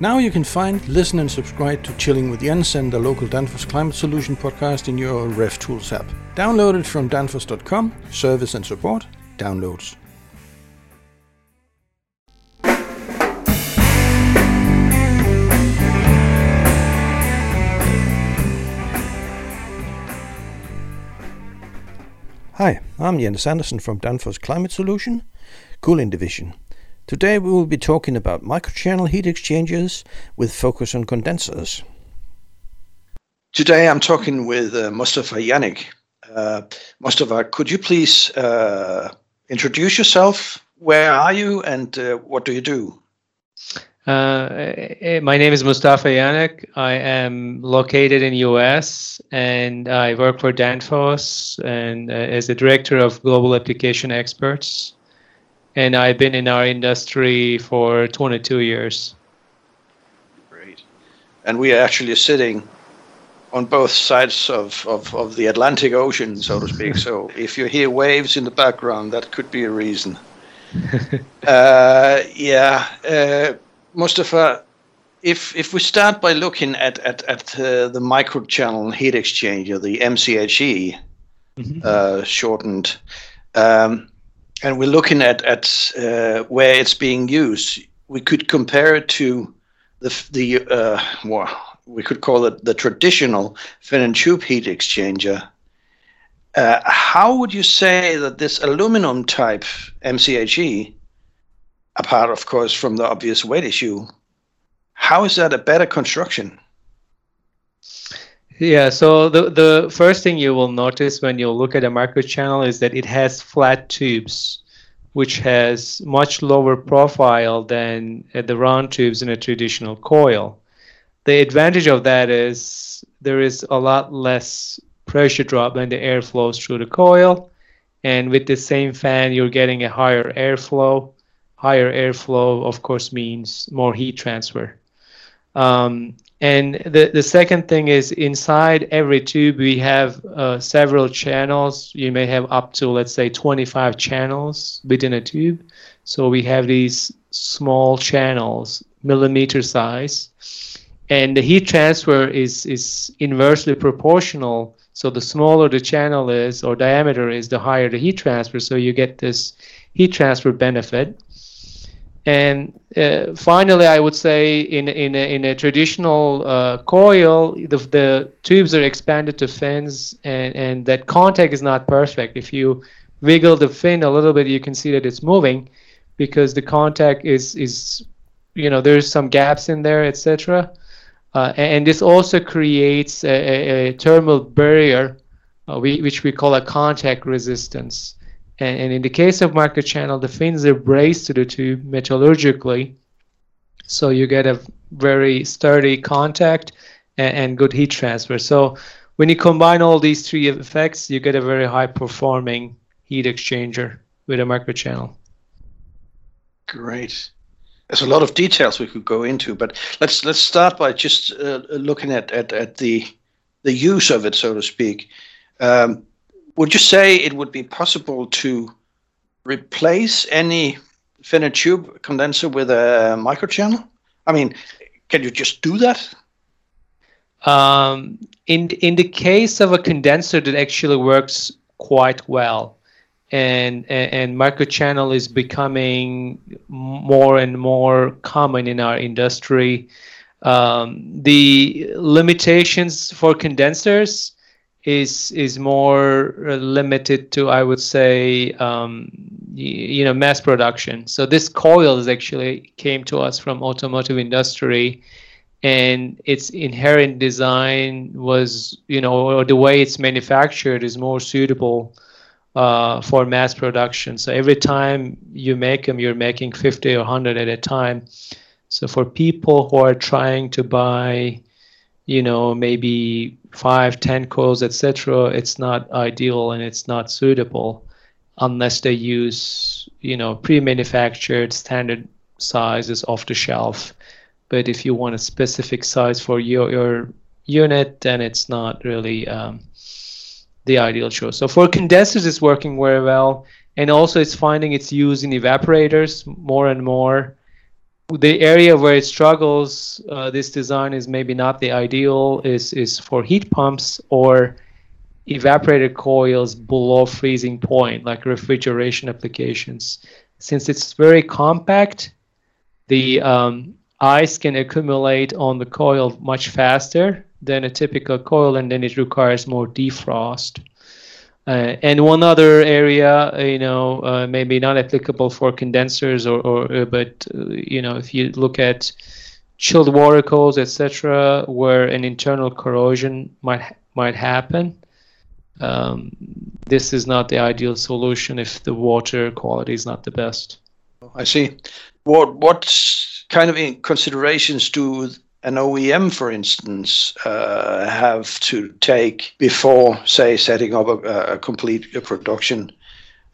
Now you can find, listen, and subscribe to Chilling with Jens and the local Danfoss Climate Solution podcast in your Ref Tools app. Download it from danfoss.com, service and support, downloads. Hi, I'm Jens Andersen from Danfoss Climate Solution, Cooling Division. Today we will be talking about microchannel heat exchangers with focus on condensers. Today I'm talking with uh, Mustafa Yannick. Uh, Mustafa, could you please uh, introduce yourself? Where are you and uh, what do you do? Uh, eh, my name is Mustafa Yannick. I am located in US and I work for Danfoss and uh, as the director of global application experts. And I've been in our industry for 22 years. Great. And we are actually sitting on both sides of, of, of the Atlantic Ocean, so to speak. so if you hear waves in the background, that could be a reason. uh, yeah. Uh, Mustafa, if if we start by looking at at at uh, the microchannel heat exchanger, the MCHE, mm-hmm. uh, shortened, um, and we're looking at at uh, where it's being used, we could compare it to the the uh, well, we could call it the traditional fin and tube heat exchanger. Uh, how would you say that this aluminum type MCHE apart, of course, from the obvious weight issue. How is that a better construction? Yeah, so the, the first thing you will notice when you look at a microchannel is that it has flat tubes, which has much lower profile than the round tubes in a traditional coil. The advantage of that is there is a lot less pressure drop when the air flows through the coil. And with the same fan, you're getting a higher airflow higher airflow, of course, means more heat transfer. Um, and the, the second thing is inside every tube, we have uh, several channels. You may have up to, let's say, 25 channels within a tube. So we have these small channels, millimeter size. And the heat transfer is, is inversely proportional. So the smaller the channel is or diameter is, the higher the heat transfer. So you get this heat transfer benefit. And uh, finally, I would say in in a, in a traditional uh, coil, the, the tubes are expanded to fins, and, and that contact is not perfect. If you wiggle the fin a little bit, you can see that it's moving because the contact is is you know there's some gaps in there, etc. Uh, and this also creates a, a, a thermal barrier, uh, we, which we call a contact resistance. And, and in the case of microchannel, the fins are brazed to the tube metallurgically, so you get a very sturdy contact and, and good heat transfer. So when you combine all these three effects, you get a very high performing heat exchanger with a microchannel. Great. There's a lot of details we could go into, but let's let's start by just uh, looking at, at, at the the use of it, so to speak. Um, would you say it would be possible to replace any fin tube condenser with a microchannel? I mean, can you just do that? Um, in in the case of a condenser that actually works quite well, and and, and microchannel is becoming more and more common in our industry. Um, the limitations for condensers is is more uh, limited to I would say um, you know mass production. So this coil is actually came to us from automotive industry, and its inherent design was you know or the way it's manufactured is more suitable uh, for mass production. So every time you make them, you're making 50 or 100 at a time. So for people who are trying to buy you know maybe five ten coils etc it's not ideal and it's not suitable unless they use you know pre-manufactured standard sizes off the shelf. But if you want a specific size for your, your unit then it's not really um, the ideal choice. So for condensers it's working very well. And also it's finding its use in evaporators more and more the area where it struggles, uh, this design is maybe not the ideal, is, is for heat pumps or evaporator coils below freezing point, like refrigeration applications. Since it's very compact, the um, ice can accumulate on the coil much faster than a typical coil, and then it requires more defrost. Uh, and one other area, you know, uh, maybe not applicable for condensers, or, or uh, but uh, you know, if you look at chilled water coils, etc., where an internal corrosion might might happen, um, this is not the ideal solution if the water quality is not the best. I see. What what kind of considerations do an OEM, for instance, uh, have to take before, say, setting up a, a complete production?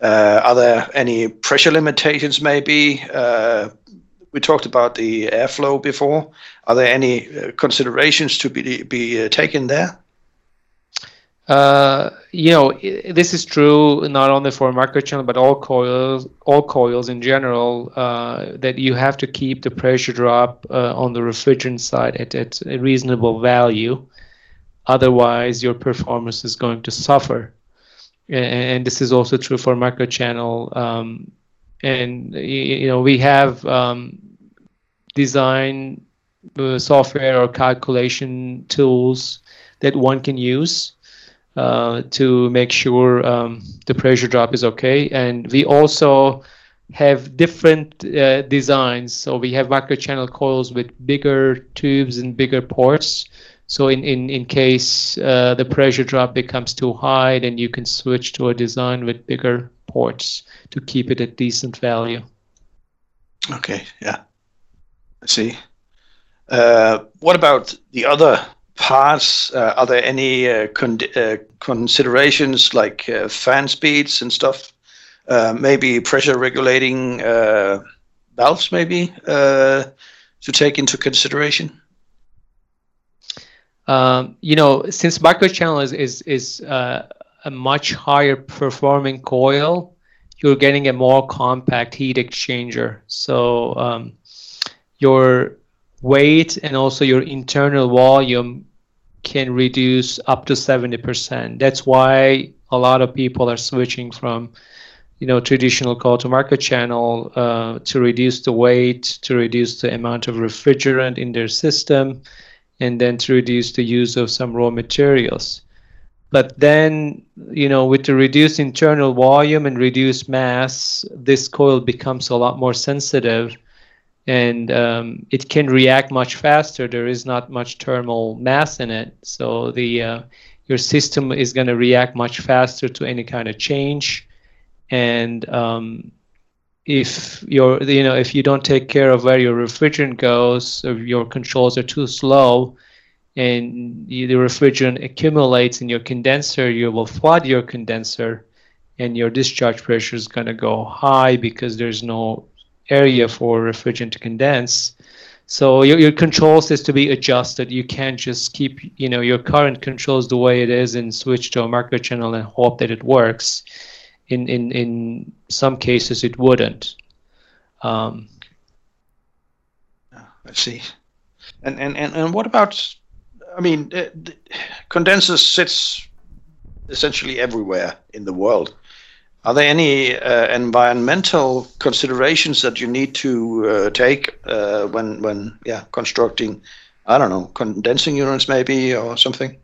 Uh, are there any pressure limitations, maybe? Uh, we talked about the airflow before. Are there any uh, considerations to be, be uh, taken there? Uh, you know, this is true not only for microchannel but all coils, all coils in general. Uh, that you have to keep the pressure drop uh, on the refrigerant side at, at a reasonable value, otherwise your performance is going to suffer. And, and this is also true for microchannel. Um, and you know, we have um, design uh, software or calculation tools that one can use uh, to make sure um, the pressure drop is okay. And we also have different uh, designs. So we have microchannel coils with bigger tubes and bigger ports. So in, in, in case uh, the pressure drop becomes too high, then you can switch to a design with bigger ports to keep it at decent value. Okay, yeah. I see. Uh, what about the other parts? Uh, are there any uh, con- uh, considerations like uh, fan speeds and stuff? Uh, maybe pressure regulating uh, valves, maybe to take into consideration. Um, you know, since microchannel is is is a much higher performing coil, you're getting a more compact heat exchanger. So um, your weight and also your internal volume can reduce up to 70%. That's why a lot of people are switching from you know traditional coil to microchannel uh, to reduce the weight, to reduce the amount of refrigerant in their system, and then to reduce the use of some raw materials. But then, you know, with the reduced internal volume and reduced mass, this coil becomes a lot more sensitive and um, it can react much faster. There is not much thermal mass in it, so the uh, your system is going to react much faster to any kind of change. And um, if you're, you know, if you don't take care of where your refrigerant goes, or your controls are too slow, and the refrigerant accumulates in your condenser, you will flood your condenser, and your discharge pressure is going to go high because there's no area for refrigerant to condense. So your, your controls has to be adjusted. You can't just keep you know your current controls the way it is and switch to a micro channel and hope that it works. In in in some cases it wouldn't. Um, I see. And, and and and what about? I mean, uh, condensers sits essentially everywhere in the world. Are there any uh, environmental considerations that you need to uh, take uh, when when yeah constructing I don't know condensing units maybe or something?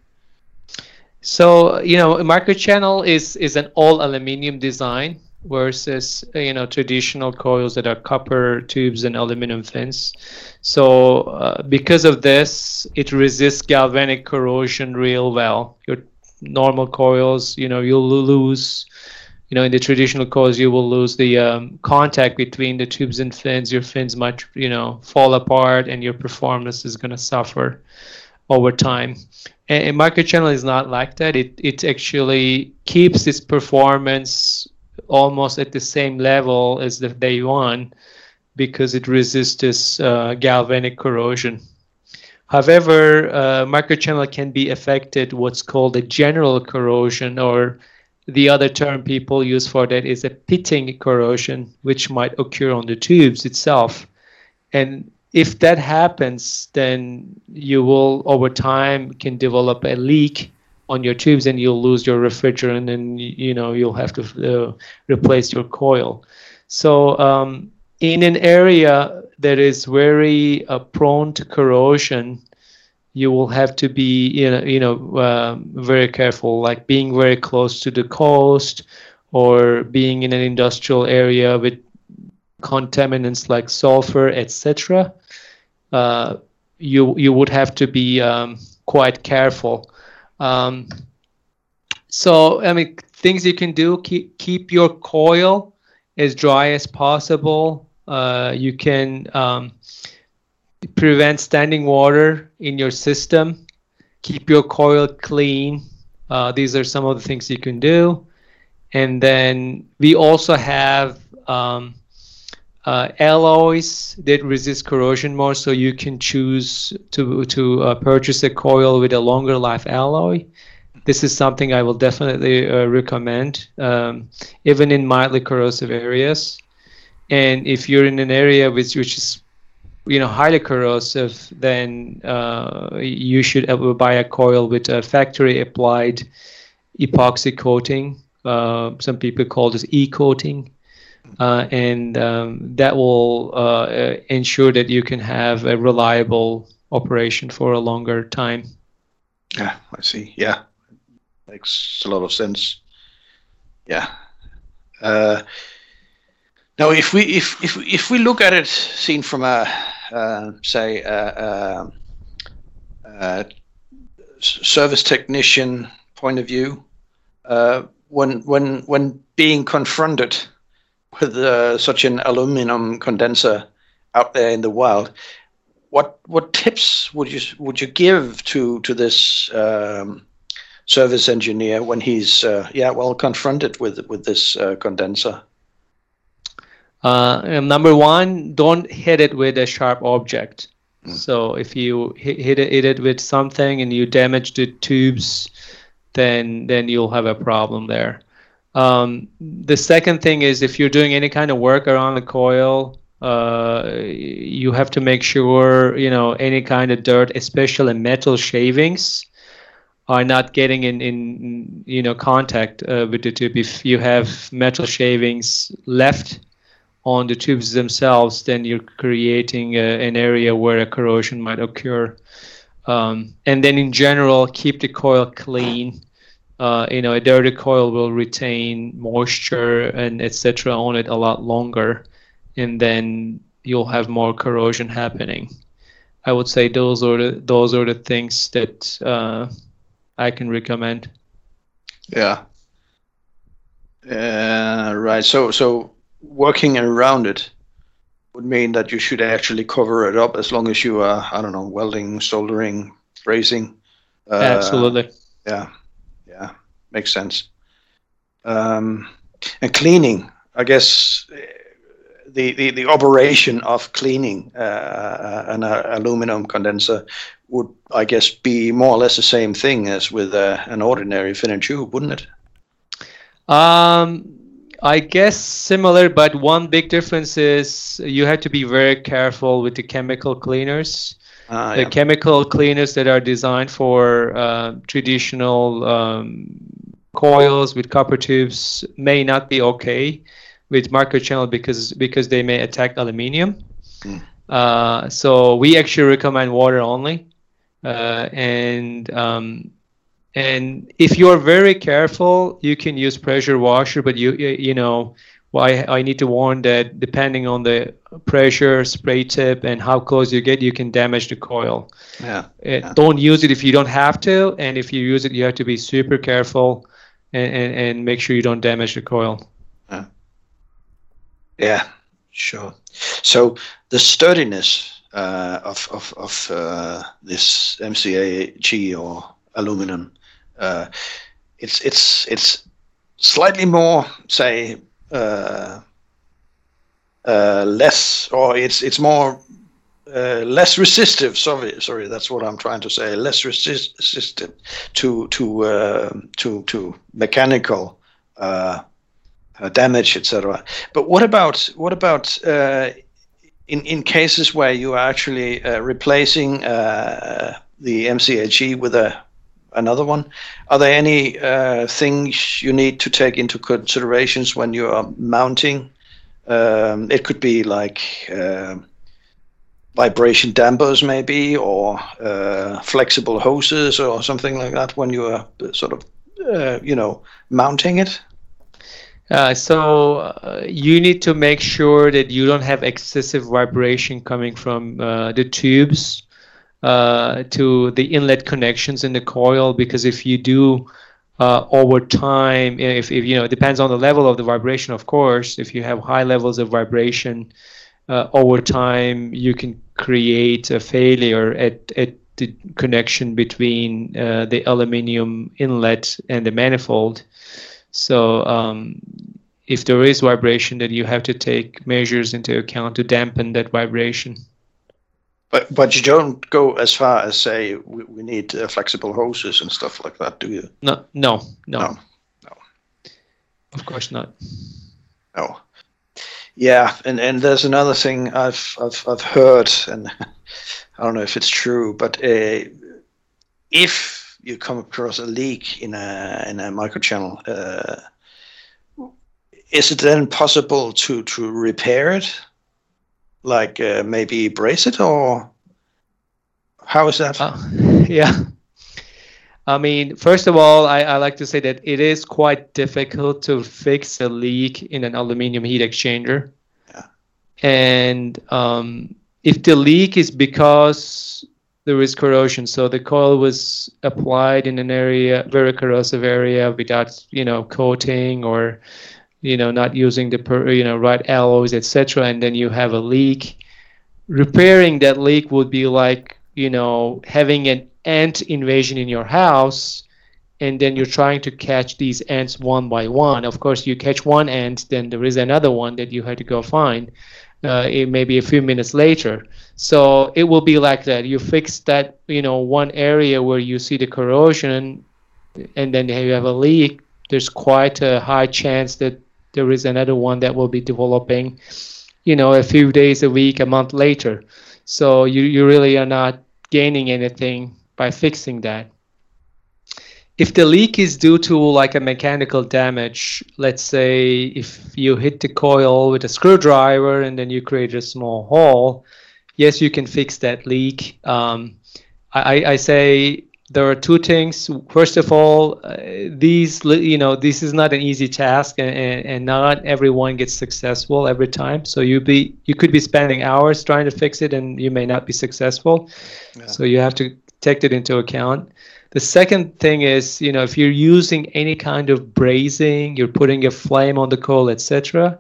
So you know, microchannel is is an all aluminium design versus you know traditional coils that are copper tubes and aluminum fins. So uh, because of this, it resists galvanic corrosion real well. Your normal coils, you know, you'll lose you know, in the traditional coils, you will lose the um, contact between the tubes and fins. Your fins might, you know, fall apart, and your performance is going to suffer over time. And, and microchannel is not like that. It it actually keeps its performance almost at the same level as the day one because it resists this uh, galvanic corrosion. However, uh, microchannel can be affected what's called a general corrosion or the other term people use for that is a pitting corrosion, which might occur on the tubes itself. and if that happens, then you will over time can develop a leak on your tubes, and you'll lose your refrigerant, and you know you'll have to uh, replace your coil. So um, in an area that is very uh, prone to corrosion, you will have to be you know you know um, very careful, like being very close to the coast or being in an industrial area with contaminants like sulfur, etc. Uh, you you would have to be um, quite careful. Um, so I mean, things you can do: keep keep your coil as dry as possible. Uh, you can um, prevent standing water in your system. Keep your coil clean. Uh, these are some of the things you can do. And then we also have um, uh, alloys that resist corrosion more, so you can choose to to uh, purchase a coil with a longer life alloy. This is something I will definitely uh, recommend, um, even in mildly corrosive areas. And if you're in an area which which is you know highly corrosive, then uh, you should buy a coil with a factory applied epoxy coating. Uh, some people call this e-coating uh, and um, that will uh, ensure that you can have a reliable operation for a longer time. Yeah, I see. Yeah, makes a lot of sense. Yeah. Now, if we if if if we look at it seen from a uh, say a, a, a, service technician point of view, uh, when when when being confronted with uh, such an aluminum condenser out there in the wild, what what tips would you would you give to to this um, service engineer when he's uh, yeah well confronted with with this uh, condenser? Uh, number one, don't hit it with a sharp object. Mm. So if you hit, hit it, hit it with something and you damage the tubes, then then you'll have a problem there. Um, the second thing is if you're doing any kind of work around the coil, uh, you have to make sure you know any kind of dirt, especially metal shavings, are not getting in in you know contact uh, with the tube. If you have metal shavings left on the tubes themselves, then you're creating a, an area where a corrosion might occur. Um, and then in general, keep the coil clean uh, you know, a dirty coil will retain moisture and etc. on it a lot longer, and then you'll have more corrosion happening. I would say those are the those are the things that uh, I can recommend. Yeah. Uh, right. So so working around it would mean that you should actually cover it up as long as you are I don't know welding, soldering, brazing. Uh, Absolutely. Yeah yeah, makes sense. Um, and cleaning, I guess the, the, the operation of cleaning uh, an uh, aluminum condenser would, I guess, be more or less the same thing as with uh, an ordinary fin tube, wouldn't it? Um, I guess similar, but one big difference is you have to be very careful with the chemical cleaners. Uh, the yeah. chemical cleaners that are designed for uh, traditional um, coils with copper tubes may not be okay with microchannel because because they may attack aluminium. Mm. Uh, so we actually recommend water only, uh, and um, and if you're very careful, you can use pressure washer. But you you know, well, I, I need to warn that depending on the pressure, spray tip, and how close you get, you can damage the coil. Yeah. Uh, yeah. Don't use it if you don't have to, and if you use it, you have to be super careful and, and, and make sure you don't damage the coil. Yeah. yeah, sure. So the sturdiness uh, of of, of uh, this MCHE or aluminum, uh, it's it's it's slightly more, say, uh, uh, less, or it's it's more uh, less resistive. Sorry, sorry, that's what I'm trying to say. Less resist- resistive to to uh, to to mechanical uh, uh damage, etc. But what about what about uh, in in cases where you are actually uh, replacing the MCHE with a another one, are there any uh, things you need to take into considerations when you are mounting? Um, it could be like uh, vibration dampers, maybe, or uh, flexible hoses, or something like that when you are sort of, uh, you know, mounting it. Uh, so uh, you need to make sure that you don't have excessive vibration coming from the tubes uh, to the inlet connections in the coil because if you do uh, over time, if, if you know, it depends on the level of the vibration, of course. If you have high levels of vibration uh, over time, you can create a failure at, at the connection between the aluminium inlet and the manifold. So um, if there is vibration, then you have to take measures into account to dampen that vibration. But but you don't go as far as say we, we need uh, flexible hoses and stuff like that, do you? No, no, no, no, no. Of course not. No. Yeah, and, and there's another thing I've I've I've heard, and I don't know if it's true, but uh, if you come across a leak in a in a microchannel, uh, is it then possible to to repair it, like uh, maybe braze it, or how is that? Uh, yeah. I mean, first of all, I, I, like to say that it is quite difficult to fix a leak in an aluminum heat exchanger. Yeah. And um, if the leak is because there is corrosion. So the coil was applied in an area, very corrosive area, without you know coating or you know not using the per, you know right alloys, etc. And then you have a leak. Repairing that leak would be like you know having an ant invasion in your house and then you're trying to catch these ants one by one. Of course, you catch one ant, then there is another one that you have to go find. Uh, it may be a few minutes later. So it will be like that. You fix that, you know, one area where you see the corrosion, and then you have a leak. There's quite a high chance that there is another one that will be developing, you know, a few days, a week, a month later. So you you really are not gaining anything by fixing that. If the leak is due to like a mechanical damage, let's say if you hit the coil with a screwdriver and then you create a small hole, yes, you can fix that leak. Um, I, I, say there are two things. First of all, uh, these you know this is not an easy task, and, and not everyone gets successful every time. So you be you could be spending hours trying to fix it, and you may not be successful. Yeah. So you have to take that into account. The second thing is, you know, if you're using any kind of brazing, you're putting a flame on the coal, etc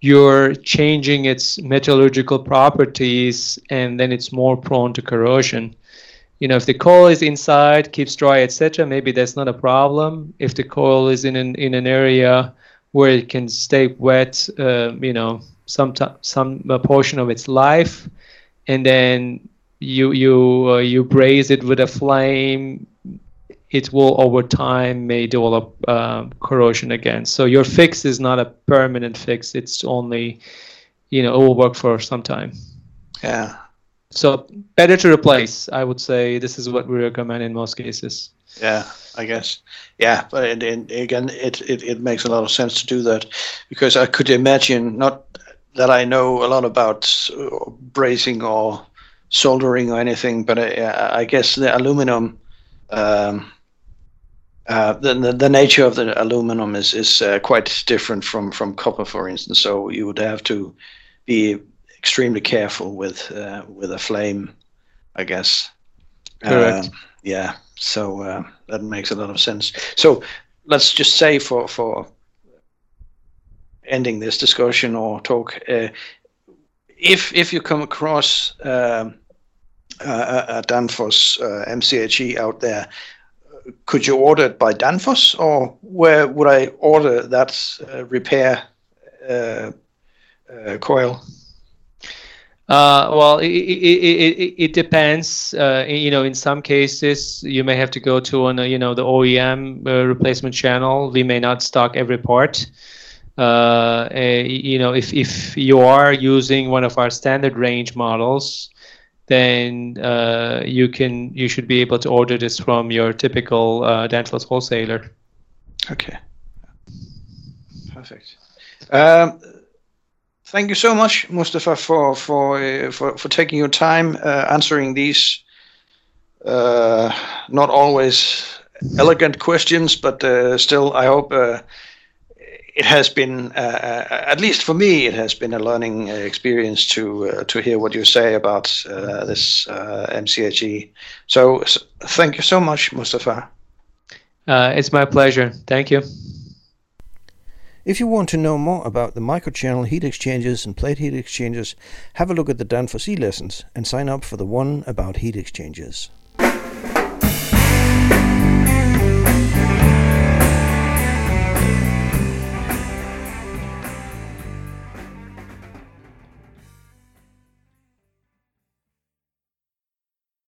you're changing its metallurgical properties and then it's more prone to corrosion you know if the coil is inside keeps dry etc maybe that's not a problem if the coil is in an in an area where it can stay wet uh, you know some t- some portion of its life and then you you uh, you braze it with a flame it will over time may develop uh, corrosion again. So your fix is not a permanent fix. It's only, you know, it will work for some time. Yeah. So better to replace. I would say this is what we recommend in most cases. Yeah, I guess. Yeah, but it, it, again, it, it it makes a lot of sense to do that because I could imagine not that I know a lot about uh, brazing or soldering or anything, but I, I guess the aluminum um, uh, the, the, the nature of the aluminum is is uh, quite different from from copper, for instance. So you would have to be extremely careful with uh, with a flame, I guess. Correct. Uh, yeah. So uh, that makes a lot of sense. So let's just say for for ending this discussion or talk, if if you come across um, a, a Danfoss MCHE out there could you order it by Danfoss, or where would I order that uh, repair uh, uh, coil? Uh, well, it, it, it, it depends. Uh, you know, in some cases, you may have to go to an, you know, the OEM uh, replacement channel. We may not stock every part. uh, you know, if, if you are using one of our standard range models, then uh, you can you should be able to order this from your typical uh, Danfoss wholesaler. Okay. Perfect. Um, thank you so much, Mustafa, for for uh, for, for taking your time uh, answering these uh, not always elegant questions, but uh, still, I hope uh, it has been, uh, at least for me, it has been a learning experience to to hear what you say about this MCHE. So, so, thank you so much, Mustafa. it's my pleasure. Thank you. If you want to know more about the microchannel heat exchangers and plate heat exchangers, have a look at the Danfoss e-lessons and sign up for the one about heat exchangers.